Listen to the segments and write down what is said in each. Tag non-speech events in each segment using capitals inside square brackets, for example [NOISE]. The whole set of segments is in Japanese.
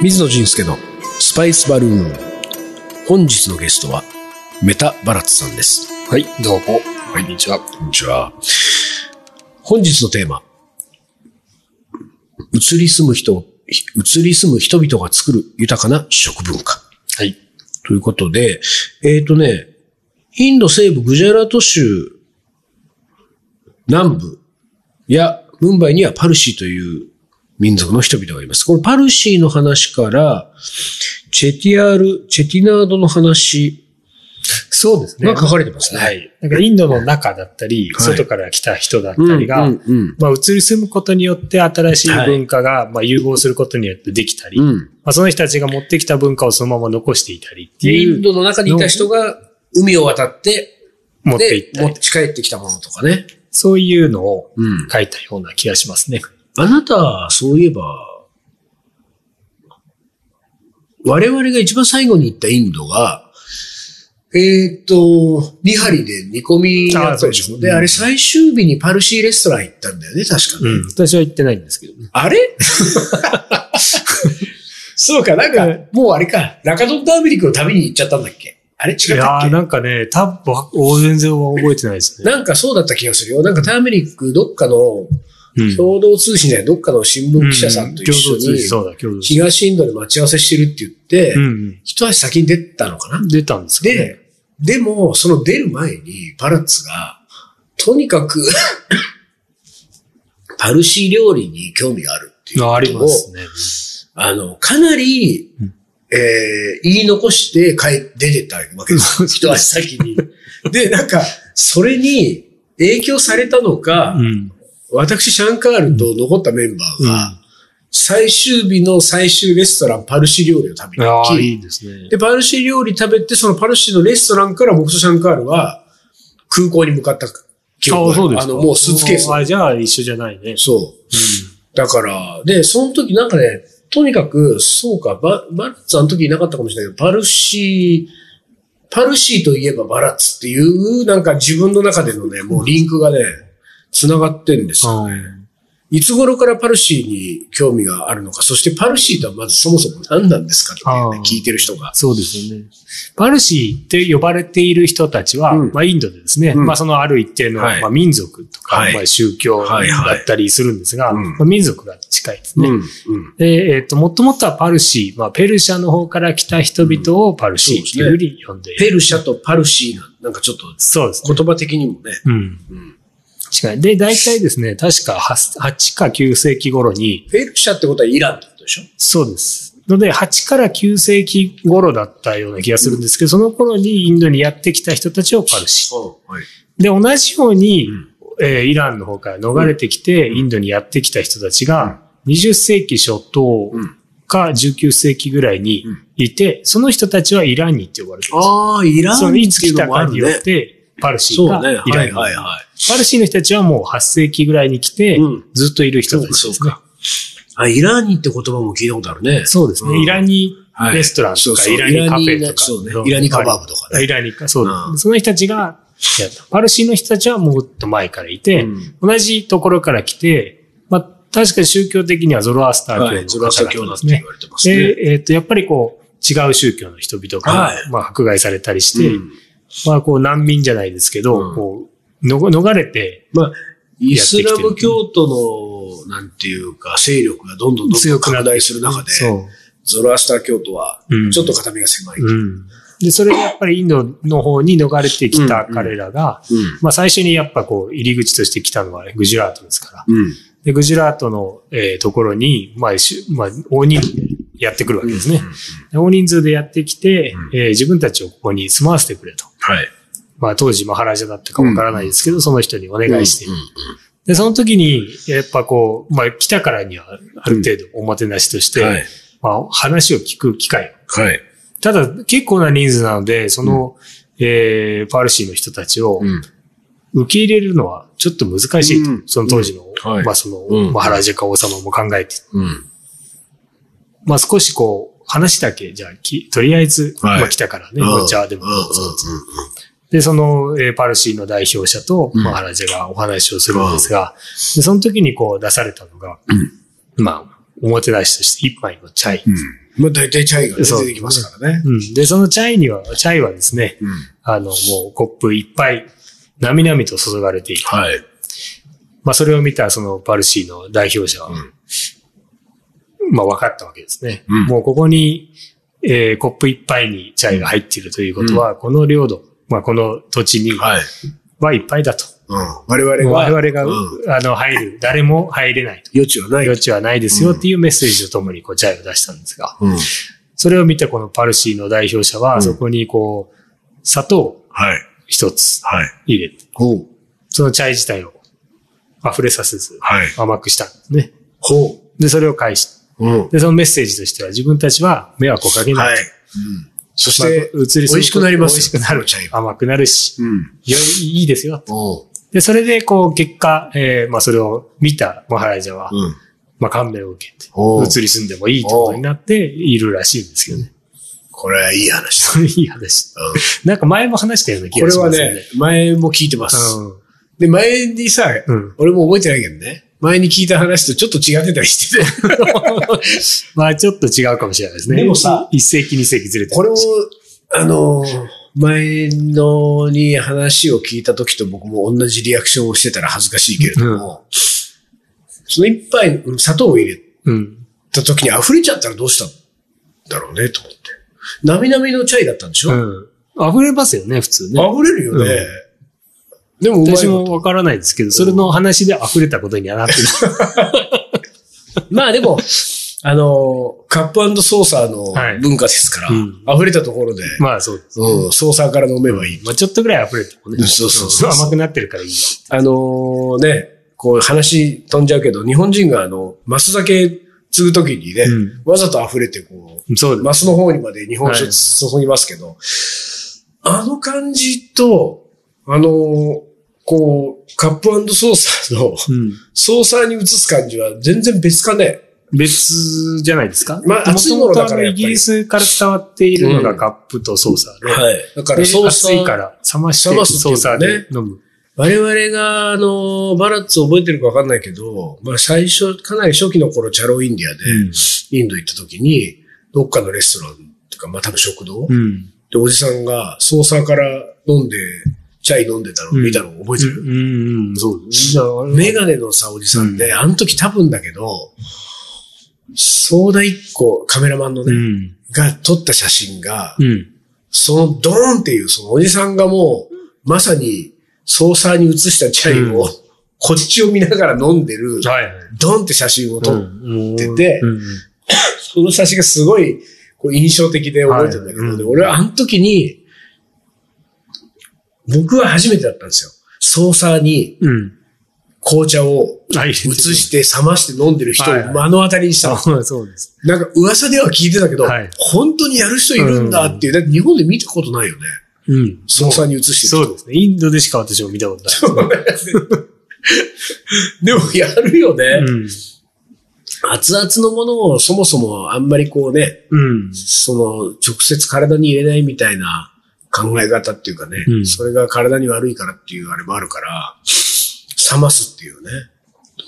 水野仁介のスパイスバルーン。本日のゲストは、メタバラッツさんです。はい、どうも。こんにちは。こんにちは。本日のテーマ。移り住む人、移り住む人々が作る豊かな食文化。はい。ということで、えっ、とね、インド西部グジャラート州南部やムンバイにはパルシーという民族の人々がいます。このパルシーの話から、チェティアール、チェティナードの話そうですね。が書かれてますね。はい。なんかインドの中だったり、はい外から来た人だったうん。りが、うんうんまあ、移り住むことによって新しい文化が、まあ、融合することによってできたり、うん。まあ、その人たちが持ってきた文化をそのまま残していたりってイいう、ンドの中にいた人が海を渡って、持っていっ、た持ち帰ってきたものとかね。そういうのをうん。書いたような気がしますね。あなた、そういえば、我々が一番最後に行ったインドが、えっ、と、ニハリで煮込みだったでしょ？で、あれ最終日にパルシーレストラン行ったんだよね、確かね。うん。私は言ってないんですけどね。あれ？そうか、なんか、もうあれか、ラカドンターメリックの旅に行っちゃったんだっけ？あれ？違っいやーたっけなんかね、多分、お全然覚えてないですね。なんかそうだった気がするよ。なんかターメリックどっかのうん共同通信でどっかの新聞記者さんと一緒に。東インドで待ち合わせしてるって言って、うん一足先に出たのかな？うん。出たんですかね。で、でも、その出る前に、パラッツが、とにかく、[LAUGHS] パルシー料理に興味があるっていうことをあありますね。あの、かなり、うんえー言い残して帰、出てったわけです [LAUGHS] よ。一足先に。で、なんか、それに影響されたのか、うん。私、シャンカールと残ったメンバーが、最終日の最終レストラン、パルシー料理を食べに行き、いいですね。で、パルシー料理食べて、そのパルシーのレストランから僕とシャンカールは空港に向かった記憶があそうですかあの、もうスーツケース。あ、じゃあ一緒じゃないね。そう。だから、で、その時なんかね、とにかく、そうか、ババラッツあの時いなかったかもしれないけど、パルシー、パルシーといえばバラッツっていう、なんか自分の中でのね、もうリンクがね、繋がってんですよね。いつ頃からパルシーに興味があるのか、そしてパルシーとはまずそもそも何なんですかね聞いてる人が。そうですよね。パルシーって呼ばれている人たちは、うんまあインドでですね、うんまあそのある一定の、はいまあ民族とか、はいまあ宗教はいはいだったりするんですが、うんまあ民族が近いですね。で、えっ、と、もともとはパルシー、まあペルシャの方から来た人々をパルシーっていうふうに呼んでいる。ペルシャとパルシーな、なんかちょっとそうですね。言葉的にもね。うん。うん違い。で、大体ですね、確か 8, 8か9世紀頃に、ペルシャってことはイランってことでしょ？そうです。ので、8から9世紀頃だったような気がするんですけど、その頃にインドにやってきた人たちをパルシー。はい。で、同じように、うんえーイランの方から逃れてきて、インドにやってきた人たちが、20世紀初頭うんか19世紀ぐらいにいて、その人たちはイランにって呼ばれてるんですああ、イランそのいつ来たかによっ。て、パルシーがそうね。はいイランに。はいはい。パルシーの人たちはもう8世紀ぐらいに来てうん、ずっといる人たちですねそうか。。あ、イランにって言葉も聞いたことあるね。そうですね。うんイラニはいレストランとか、そうそうイラニカフェとか。そうね。イラニカバーブとかね。イラニカ、そうです、うんその人たちが。パルシーの人たちはもっと前からいて、うん同じところから来て、まあ、確かに宗教的にはゾロアスター教のはい。ゾロアスター教なんて言。われてますね。で、えっ、と、やっぱりこう、違う宗教の人々が、はいまあ、迫害されたりして、うんまあ、こう、難民じゃないですけど、うんこう、の逃れて、まあ、イスラム教徒の、なんていうか、勢力がどんどんどんどん拡大する中で。ゾロアスター教徒はうん、ちょっと片目が狭い。うん。で、それでやっぱりインドの方に逃れてきた彼らが、うん。まあ最初にやっぱこう入り口として来たのはグジュラートですから。うん。で、グジュラートの、えーところに、まあ、しまあ、大人数でやってくるわけですね。で大人数でやってきて、うんえー自分たちをここに住まわせてくれと。はい。まあ当時マハラジャだったかわからないですけど、その人にお願いして、で、その時に、やっぱこう、まあ来たからにはある程度おもてなしとして、はい。まあ話を聞く機会。はい。ただ結構な人数なので、その、えーパルシーの人たちをうん。受け入れるのはちょっと難しいと。うん。その当時の、うん。はい。まあその、うん。マハラジャか王様も考えて、うん。まあ少しこう、話だけ、じゃあき、とりあえず、はい。まあ来たからね、うん。お茶でもで、その、えーパルシーの代表者と、うんマハラジャがお話をするんですが、でその時にこう出されたのが、まあ、おもてなしとして一杯のチャイ。うん。まあ大体チャイが出てきますからね。うん。で、そのチャイには、チャイはですね、うん。あの、もうコップいっぱい、なみなみと注がれている。はい。まあ、それを見たそのパルシーの代表者は、うんまあ、分かったわけですね。うんもうここに、えーコップいっぱいにチャイが入っているということは、この領土、まあ、この土地にはい。はいっぱいだと。うん。我々が。我々が、うんあの、入る、誰も入れないと。余地はない。余地はないですよっていうメッセージとともに、こう、チャイを出したんですが、うん。それを見てこのパルシーの代表者は、うんそこにこう、砂糖をはい。一つはい。入れて、ほう。そのチャイ自体を溢れさせず、はい。甘くしたんですね。ほで、それを返し、う。うん。で、そのメッセージとしては自分たちは迷惑をかけない。はい。うん。そしまあて、移りする美味しくなります美味しくなる甘くなるし、うん。よいいいですよ。で、それで、こう、結果、えーまあ、それを見たマハラジャは、うん。まあ、感銘を受けて、移り住んでもいいということになっているらしいんですけどね。これはいい話 [LAUGHS] いい話。うん。なんか前も話したような気これはがしますよね。ね、前も聞いてます。うんで、前にさ、うん俺も覚えてないけどね。前に聞いた話とちょっと違ってたりしてて。[LAUGHS] まあちょっと違うかもしれないですね。でもさ一世紀二世紀ずれてるこれを、あの、前のに話を聞いた時と僕も同じリアクションをしてたら恥ずかしいけれども、その一杯うん砂糖を入れうん。た時に溢れちゃったらどうしたんだろうねと思って。なみなみのチャイだったんでしょ、うん。溢れますよね、普通ね。溢れるよね。でも私もわからないですけど、それの話で溢れたことにはなってる。[LAUGHS] まあでも、あの、カップソーサーのはい文化ですから、うん溢れたところで、まあそうです。うん、ソーサーから飲めばいい。まあちょっとぐらい溢れてもね。そうそうそう甘くなってるからいいよ。あのね、こう話飛んじゃうけど、日本人があの、マス酒継ぐときにね、うんわざと溢れてこう、そう。マスの方にまで日本酒はい注ぎますけど、あの感じと、あのこう、カップソーサーのうん。ソーサーに移す感じは全然別かね。別じゃないですか？まあ熱いものだからイギリスから伝わっているのがカップとソーサーで。はい。だかでらソーサー。熱いから冷ましてソーサーで飲む。我々が、あの、バラッツ覚えてるかわかんないけど、まあ最初、かなり初期の頃、チャロインディアで、うんインド行った時に、どっかのレストランっていうか、まあ多分食堂、うん。で、おじさんが、ソーサーから飲んで、チャイ飲んでたのを見たのを覚えてる、うん、うん、そうメガネのさ、おじさんで、うん。あの時多分だけど、ソーダ一個、カメラマンのね、うん。が撮った写真が、うん。そのドーンっていう、そのおじさんがもう、まさに、ソーサーに移したチャイを、うん。こっちを見ながら飲んでる。ドンって写真を撮っうんててうん。その写真がすごいこう印象的で覚えてるんだけど、俺はあの時に、僕は初めてだったんですよ。ソーサーにうん。紅茶をはい。移して冷まして飲んでる人を目の当たりにしたの。そうそうです。なんか噂では聞いてたけど、はい本当にやる人いるんだっていう、だって日本で見たことないよね。うん。ソーサーに移してるそうですね。インドでしか私も見たことないです。でもやるよね。うん。熱々のものをそもそもあんまりこうね、うん。その、直接体に入れないみたいな考え方っていうかね、うんそれが体に悪いからっていうあれもあるから、冷ますっていうね。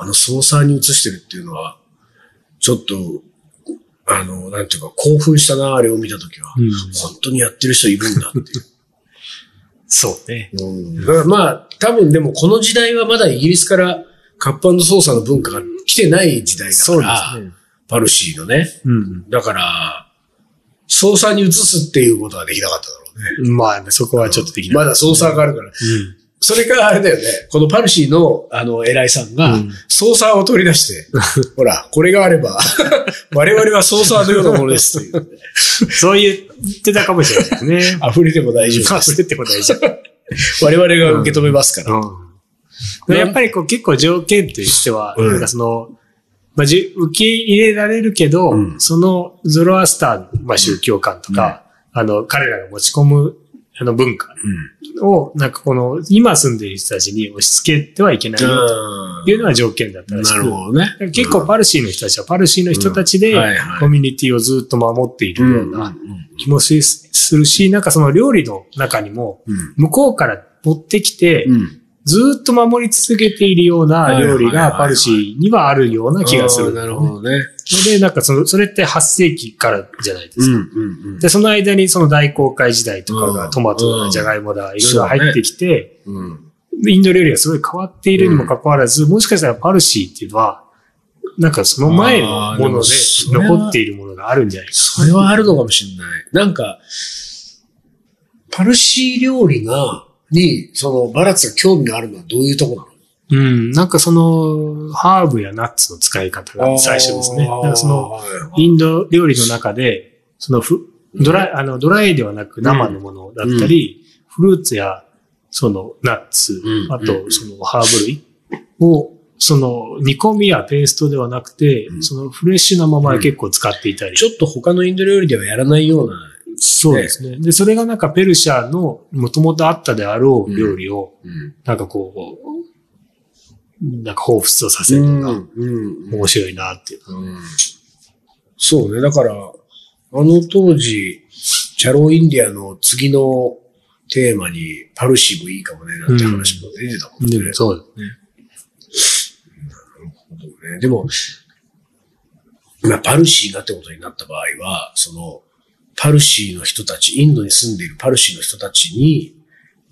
あのソーサーに移してるっていうのは、ちょっと、あの、なんていうか興奮したな、あれを見たときは、うん本当にやってる人いるんだっていう。[LAUGHS] そうね。うん、だからまあ、多分でもこの時代はまだイギリスからカップソーサーの文化が来てない時代だそうから、ですね。パルシーのね。うん。だから、ソーサーに移すっていうことはできなかっただろうね。まあ、そこはちょっとできない。まだソーサーがあるから。うん。それからあれだよね。このパルシーの、あの、偉いさんがうん、ソーサーを取り出して、[LAUGHS] ほら、これがあれば、[LAUGHS] 我々はソーサーのようなものですという。[LAUGHS] そう言ってたかもしれないですね。溢れても大丈夫です。溢れても大丈夫。我々が受け止めますから。うん。やっぱりこう結構条件としては、うんなんかその、まあ、じ受け入れられるけど、うんそのゾロアスターの、まあ、宗教観とか、あの、彼らが持ち込むあの文化を、なんかこの、今住んでいる人たちに押し付けてはいけないよというのは条件だったらしくなるほどね。結構パルシーの人たちはパルシーの人たちでコミュニティをずっと守っているような気もするし、なんかその料理の中にもうん。向こうから持ってきて、うん。ずっと守り続けているような料理がパルシーにはあるような気がする。あーなるほどね。で、なんかその、それって8世紀からじゃないですか。うんうんうん。で、その間にその大航海時代とかうんがトマトだ、ジャガイモだ、いろいろ入ってきて、うんインド料理がすごい変わっているにもかかわらず、もしかしたらパルシーっていうのは、なんかその前のもので残っているものがあるんじゃない？か。それはあるのかもしれない。なんか、パルシー料理が、に、その、バラッツが興味があるのはどういうとこなの？うん、なんかその、ハーブやナッツの使い方が最初ですね。だからその、はいインド料理の中で、そのふ、ドライ、あの、ドライではなく生のものだったり、フルーツや、その、ナッツ、うん。あと、その、ハーブ類を、その、煮込みやペーストではなくて、うん。その、フレッシュなまま結構使っていたり。ちょっと他のインド料理ではやらないような、そうですね。で、それがなんかペルシャの元々あったであろう料理を、うん。なんかこう、なんか彷彿とさせるのがうん。面白いなっていう。うんそうね。だから、あの当時、チャローインディアの次のテーマにパルシーもいいかもね、なんて話も出てたもんね。でもそうですね。ねでも、まあ、パルシーがってことになった場合は、その、パルシーの人たち、インドに住んでいるパルシーの人たちに、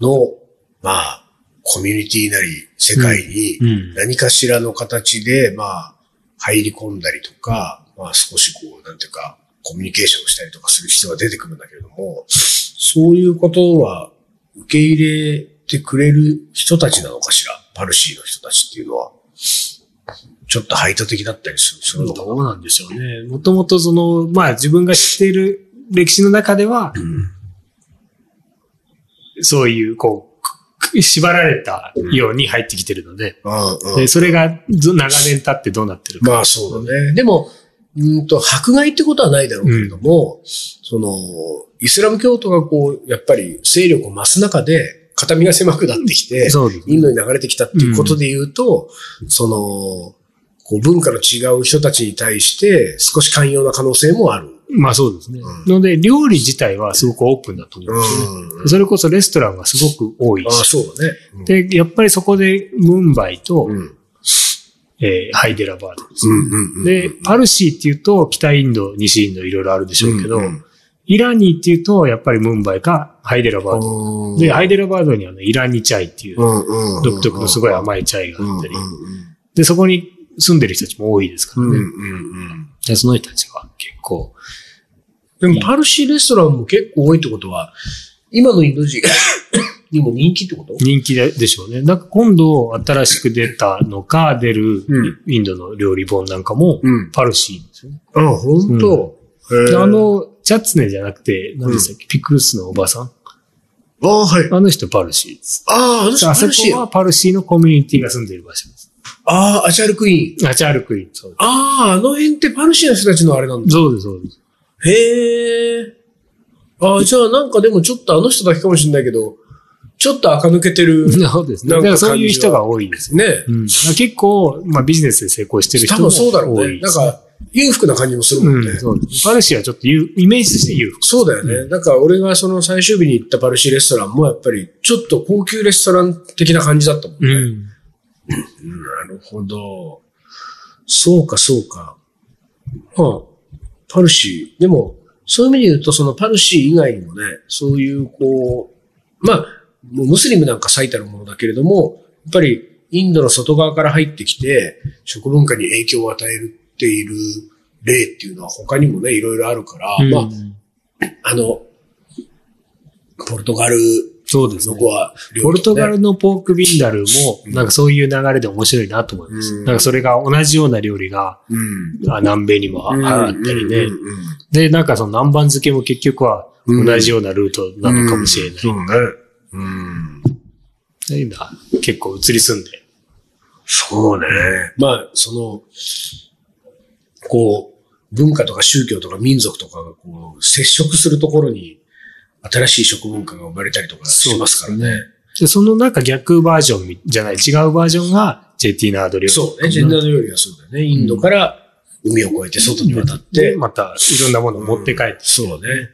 の、まあ、コミュニティなり、世界にうん、何かしらの形で、まあ、入り込んだりとか、まあ少しこう、なんていうか、コミュニケーションをしたりとかする必要が出てくるんだけれども、そういうことは受け入れてくれる人たちなのかしら、パルシーの人たちっていうのは。ちょっと排他的だったりするするのかどうなんでしょうね。もともとその、まあ自分が知っている歴史の中では、そういう、こうく、縛られたように入ってきてるので、でそれがず長年経ってどうなってるか。まあそうだね。でも、うんと、迫害ってことはないだろうけれども、その、イスラム教徒がこう、やっぱり勢力を増す中で、肩身が狭くなってきて、そうですインドに流れてきたっていうことで言うと、その、こう文化の違う人たちに対して少し寛容な可能性もある。まあそうですね。うんので、料理自体はすごくオープンだと思うんですよね。うん。それこそレストランがすごく多いああ、し。そうだね。うんで、やっぱりそこでムンバイと、うん。えーハイデラバードです。うんうんうん。で、パルシーっていうと、北インド、西インドいろいろあるでしょうけど、うんうんイラニーっていうと、やっぱりムンバイかハイデラバード。で、ハイデラバードにはね、イラニチャイっていう独特のすごい甘いいチャイがあったりうん、で、そこに住んでる人たちも多いですからね。うんうんうんでその人たちは結構、でも、パルシーレストランも結構多いってことは、今のインド人にも人気ってこと？人気ででしょうね。なんか今度新しく出たのか出るうんインドの料理本なんかもうん。パルシーですよね。あ、本当？へーであ、の、チャツネじゃなくて、何でしたっけ、ピクルスのおばさん？あはい。あの人パルシーです。ああ、あの人あそパルシーこはパルシーのコミュニティが住んでいる場所です。ああ、アチャルクイーン。アチャールクイーン。そうでああ、あの辺ってパルシーの人たちのあれなんだ。すそうです、そうです。へえ。ああ、じゃあなんかでもちょっとあの人だけかもしれないけど、ちょっと垢抜けてる。[LAUGHS] そうですね。なんかだからそういう人が多いですよ。ね。うん、結構、まあビジネスで成功してる人多も分そうだろうね。なんか、裕福な感じもするもんね。うん、そうです。パルシーはちょっと裕イメージとして裕福。そうだよね。だから俺がその最終日に行ったパルシーレストランもやっぱりちょっと高級レストラン的な感じだったもんね。うん。なるほど。そうか、そうか。はあ、パルシー。でも、そういう意味で言うと、そのパルシー以外にもね、そういう、こう、まあ、もうムスリムなんか最たるものだけれども、やっぱりインドの外側から入ってきて、食文化に影響を与えている例っていうのは他にもね、いろいろあるから、まあ、あの、ポルトガルそうですねの子。は、ポルトガルのポークビンダルも、なんかそういう流れで面白いなと思います。うんなんかそれが同じような料理が、うん。あ南米にもああったりねで、なんかその南蛮漬けも結局は同じようなルートなのかもしれない。そうね。うん。そういうのは結構移り住んで。そうね。まあ、その、こう、文化とか宗教とか民族とかがこう、接触するところに、新しい食文化が生まれたりとかしますからね。で、そのなんか逆バージョンじゃない、違うバージョンがジェティナード料理。そうね。ジェンダーの料理はそうだよね。インドから海を越えて外に渡って、で、またいろんなものを持って帰って。そうね。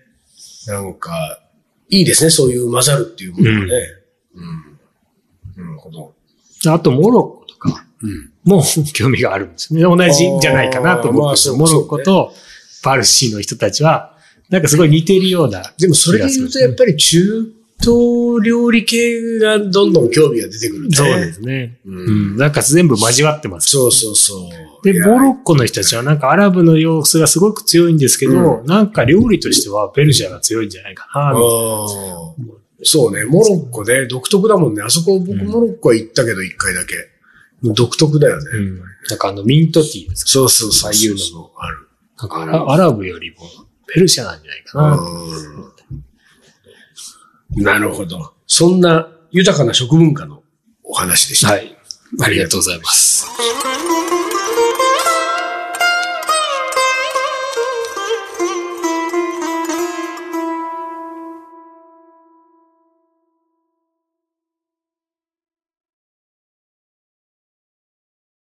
なんか、いいですね。そういう混ざるっていうものがね。うん。なるほど。あと、モロッコとかうん。も興味があるんですよね。同じじゃないかなと思ってますモロッコとパルシーの人たちは、なんかすごい似てるような。でもそれで言うとやっぱり中東料理系がどんどん興味が出てくるね。そうですね。ううんん。なんか全部交わってます。そうそうそう。で、モロッコの人たちはなんかアラブの様子がすごく強いんですけど、なんか料理としてはペルシャが強いんじゃないかな。あーそうね、モロッコね、独特だもんね。あそこ僕モロッコは行ったけど一回だけ。独特だよね。うん。なんかあのミントティーですか？そうそうそう。ああいうのもある。なんかアラブよりもペルシャなんじゃないかな。うんなるほど。そんな豊かな食文化のお話でした。はい。ありがとうございます。